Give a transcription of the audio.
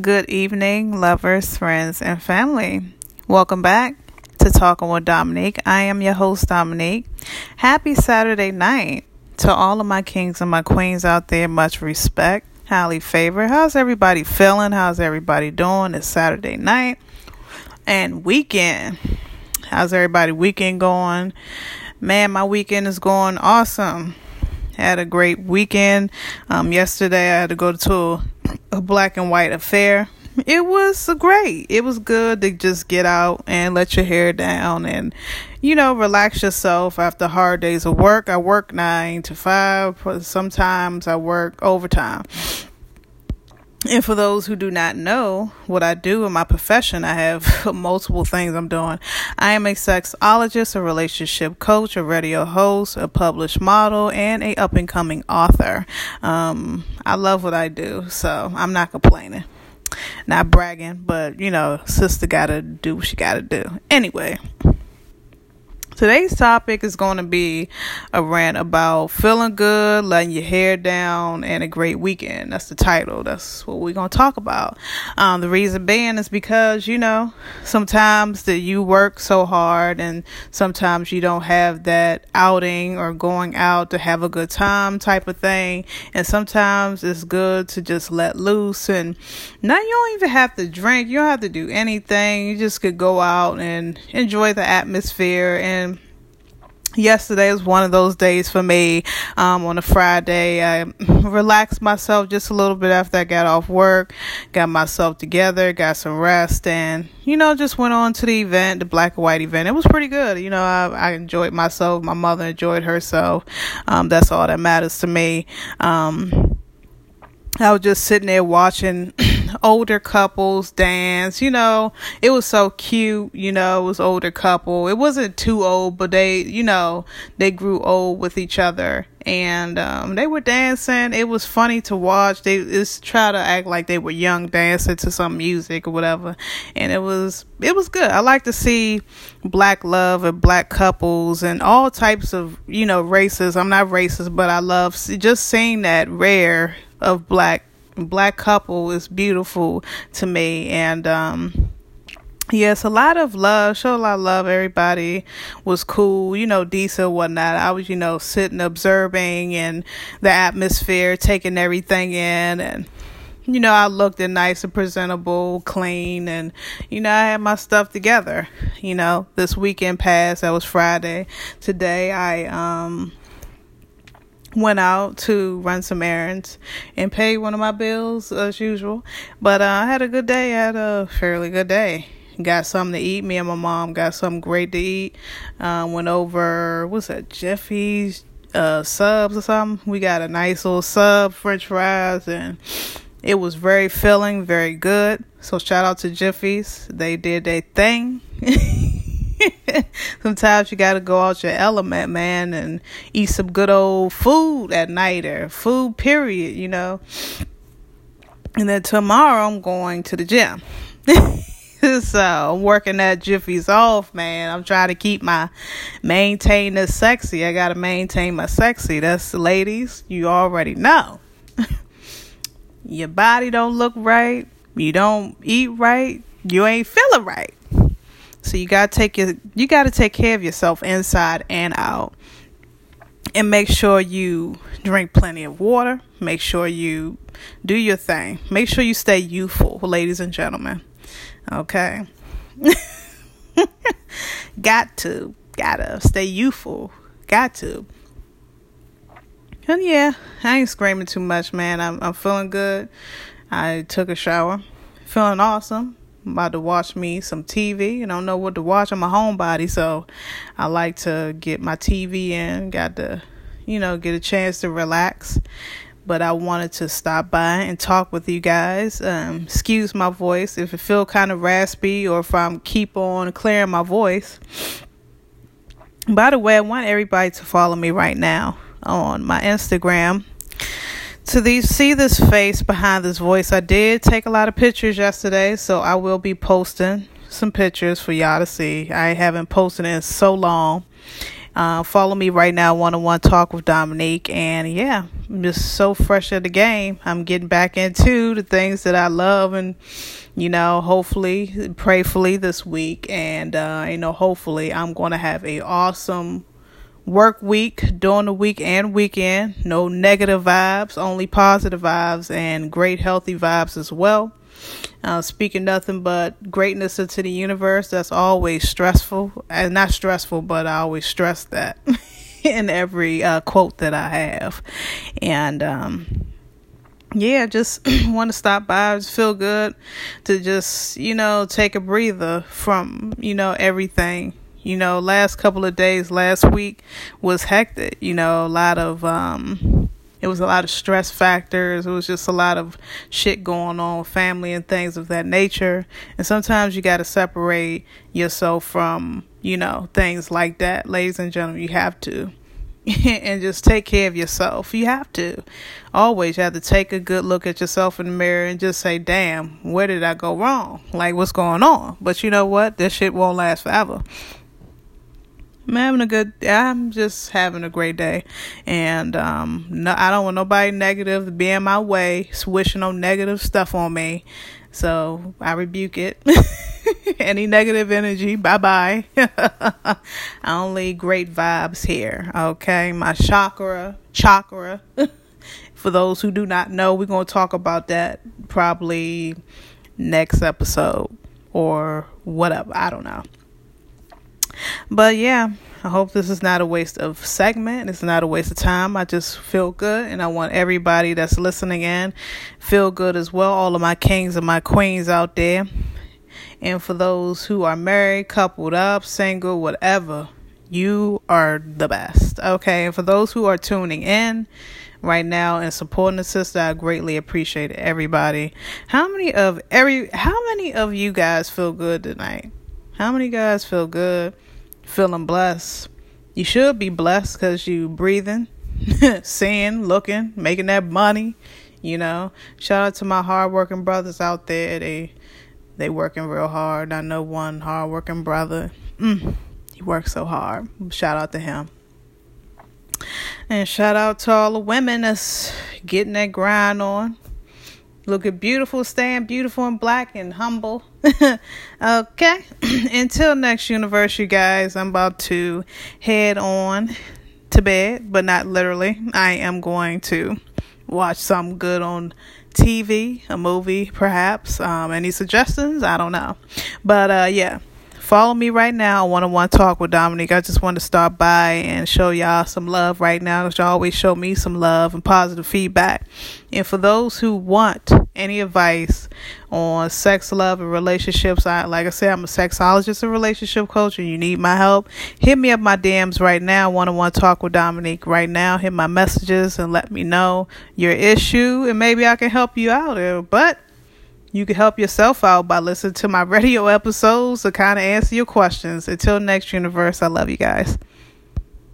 Good evening, lovers, friends, and family. Welcome back to Talking with Dominique. I am your host, Dominique. Happy Saturday night to all of my kings and my queens out there. Much respect, highly favored. How's everybody feeling? How's everybody doing? It's Saturday night and weekend. How's everybody weekend going? Man, my weekend is going awesome. Had a great weekend. Um, yesterday I had to go to a black and white affair. It was great. It was good to just get out and let your hair down and, you know, relax yourself after hard days of work. I work nine to five. Sometimes I work overtime. And for those who do not know what I do in my profession, I have multiple things I'm doing. I am a sexologist, a relationship coach, a radio host, a published model, and a up and coming author. Um, I love what I do, so I'm not complaining. Not bragging, but you know, sister gotta do what she gotta do. Anyway. Today's topic is going to be a rant about feeling good, letting your hair down, and a great weekend. That's the title. That's what we're going to talk about. Um, the reason being is because, you know, sometimes that you work so hard and sometimes you don't have that outing or going out to have a good time type of thing. And sometimes it's good to just let loose and now you don't even have to drink. You don't have to do anything. You just could go out and enjoy the atmosphere and yesterday was one of those days for me um, on a friday. I relaxed myself just a little bit after i got off work got myself together got some rest and you know just went on to the event the black and white event. It was pretty good. You know i, I enjoyed myself. My mother enjoyed herself. Um, that's all that matters to me. Um, i was just sitting there watching older couples dance. You know, it was so cute. You know, it was older couple. It wasn't too old, but they, you know, they grew old with each other and um, they were dancing. It was funny to watch. They just try to act like they were young dancing to some music or whatever, and it was it was good. I like to see black love and black couples and all types of you know races. I'm not racist, but I love just seeing that rare of black black couple is beautiful to me. And um yes a lot of love show a lot of love. Everybody was cool you know decent whatnot. I was you know sitting observing and the atmosphere taking everything in. And you know i looked nice and presentable clean. And you know i had my stuff together. You know this weekend passed. That was friday. Today i um went out to run some errands and pay one of my bills as usual. But uh, I had a good day. I had a fairly good day. Got something to eat. Me and my mom got something great to eat. Uh, went over, what's that, Jeffy's uh, subs or something. We got a nice little sub, french fries, and it was very filling, very good. So shout out to Jiffy's. They did their thing. Sometimes you gotta go out your element, man, and eat some good old food at night or food period, you know. And then tomorrow I'm going to the gym. so I'm working that Jiffy's off, man. I'm trying to keep my maintain the sexy. I gotta maintain my sexy. That's ladies, you already know. Your body don't look right. You don't eat right. You ain't feeling right. So you gotta take your you gotta take care of yourself inside and out. And make sure you drink plenty of water. Make sure you do your thing. Make sure you stay youthful, ladies and gentlemen. Okay. Got to. Gotta stay youthful. Got to. And yeah, I ain't screaming too much, man. I'm I'm feeling good. I took a shower. Feeling awesome. I'm about to watch me some TV. I don't know what to watch. I'm a homebody, so I like to get my TV in. Got to, you know, get a chance to relax. But I wanted to stop by and talk with you guys. Um, excuse my voice if it feel kind of raspy or if I'm keep on clearing my voice. By the way, I want everybody to follow me right now on my Instagram to these see this face behind this voice i did take a lot of pictures yesterday so i will be posting some pictures for y'all to see i haven't posted in so long Uh, follow me right now, one on one talk with Dominique. And yeah, I'm just so fresh at the game. I'm getting back into the things that I love and, you know, hopefully, prayfully this week. And, uh, you know, hopefully I'm going to have a awesome work week during the week and weekend. No negative vibes, only positive vibes and great healthy vibes as well. Uh, speaking nothing but greatness into the universe. That's always stressful, and not stressful, but I always stress that in every uh, quote that I have. And um, yeah, just want to stop by. Just feel good to just you know take a breather from you know everything. You know, last couple of days, last week was hectic. You know, a lot of um it was a lot of stress factors. It was just a lot of shit going on, family and things of that nature. And sometimes you got to separate yourself from, you know, things like that. Ladies and gentlemen, you have to. and just take care of yourself. You have to. Always you have to take a good look at yourself in the mirror and just say, damn, where did I go wrong? Like, what's going on? But you know what? This shit won't last forever. I'm having a good I'm just having a great day. And um no I don't want nobody negative to be in my way, swishing on negative stuff on me. So I rebuke it. Any negative energy, bye bye. Only great vibes here. Okay. My chakra chakra. For those who do not know, we're gonna talk about that probably next episode or whatever. I don't know. But yeah, I hope this is not a waste of segment. It's not a waste of time. I just feel good and I want everybody that's listening in feel good as well. All of my kings and my queens out there. And for those who are married, coupled up, single, whatever, you are the best. Okay. And for those who are tuning in right now and supporting the sister, I greatly appreciate everybody. How many of every how many of you guys feel good tonight? How many guys feel good, feeling blessed? You should be blessed because you breathing, seeing, looking, making that money. You know, shout out to my hardworking brothers out there. They they working real hard. I know one hardworking brother. Mm, he works so hard. Shout out to him. And shout out to all the women that's getting that grind on. Looking beautiful, staying beautiful and black and humble. okay. Until next universe, you guys, I'm about to head on to bed, but not literally. I am going to watch something good on TV, a movie, perhaps. Um, any suggestions? I don't know. But uh, yeah. Follow me right now one on one talk with Dominique. I just want to stop by and show y'all some love right now because y'all always show me some love and positive feedback. And for those who want any advice on sex, love, and relationships, I like I said, I'm a sexologist and relationship coach, and you need my help. Hit me up my DMs right now. One on one talk with Dominique right now. Hit my messages and let me know your issue, and maybe I can help you out. Uh, but you can help yourself out by listening to my radio episodes to kind of answer your questions. Until next universe, I love you guys.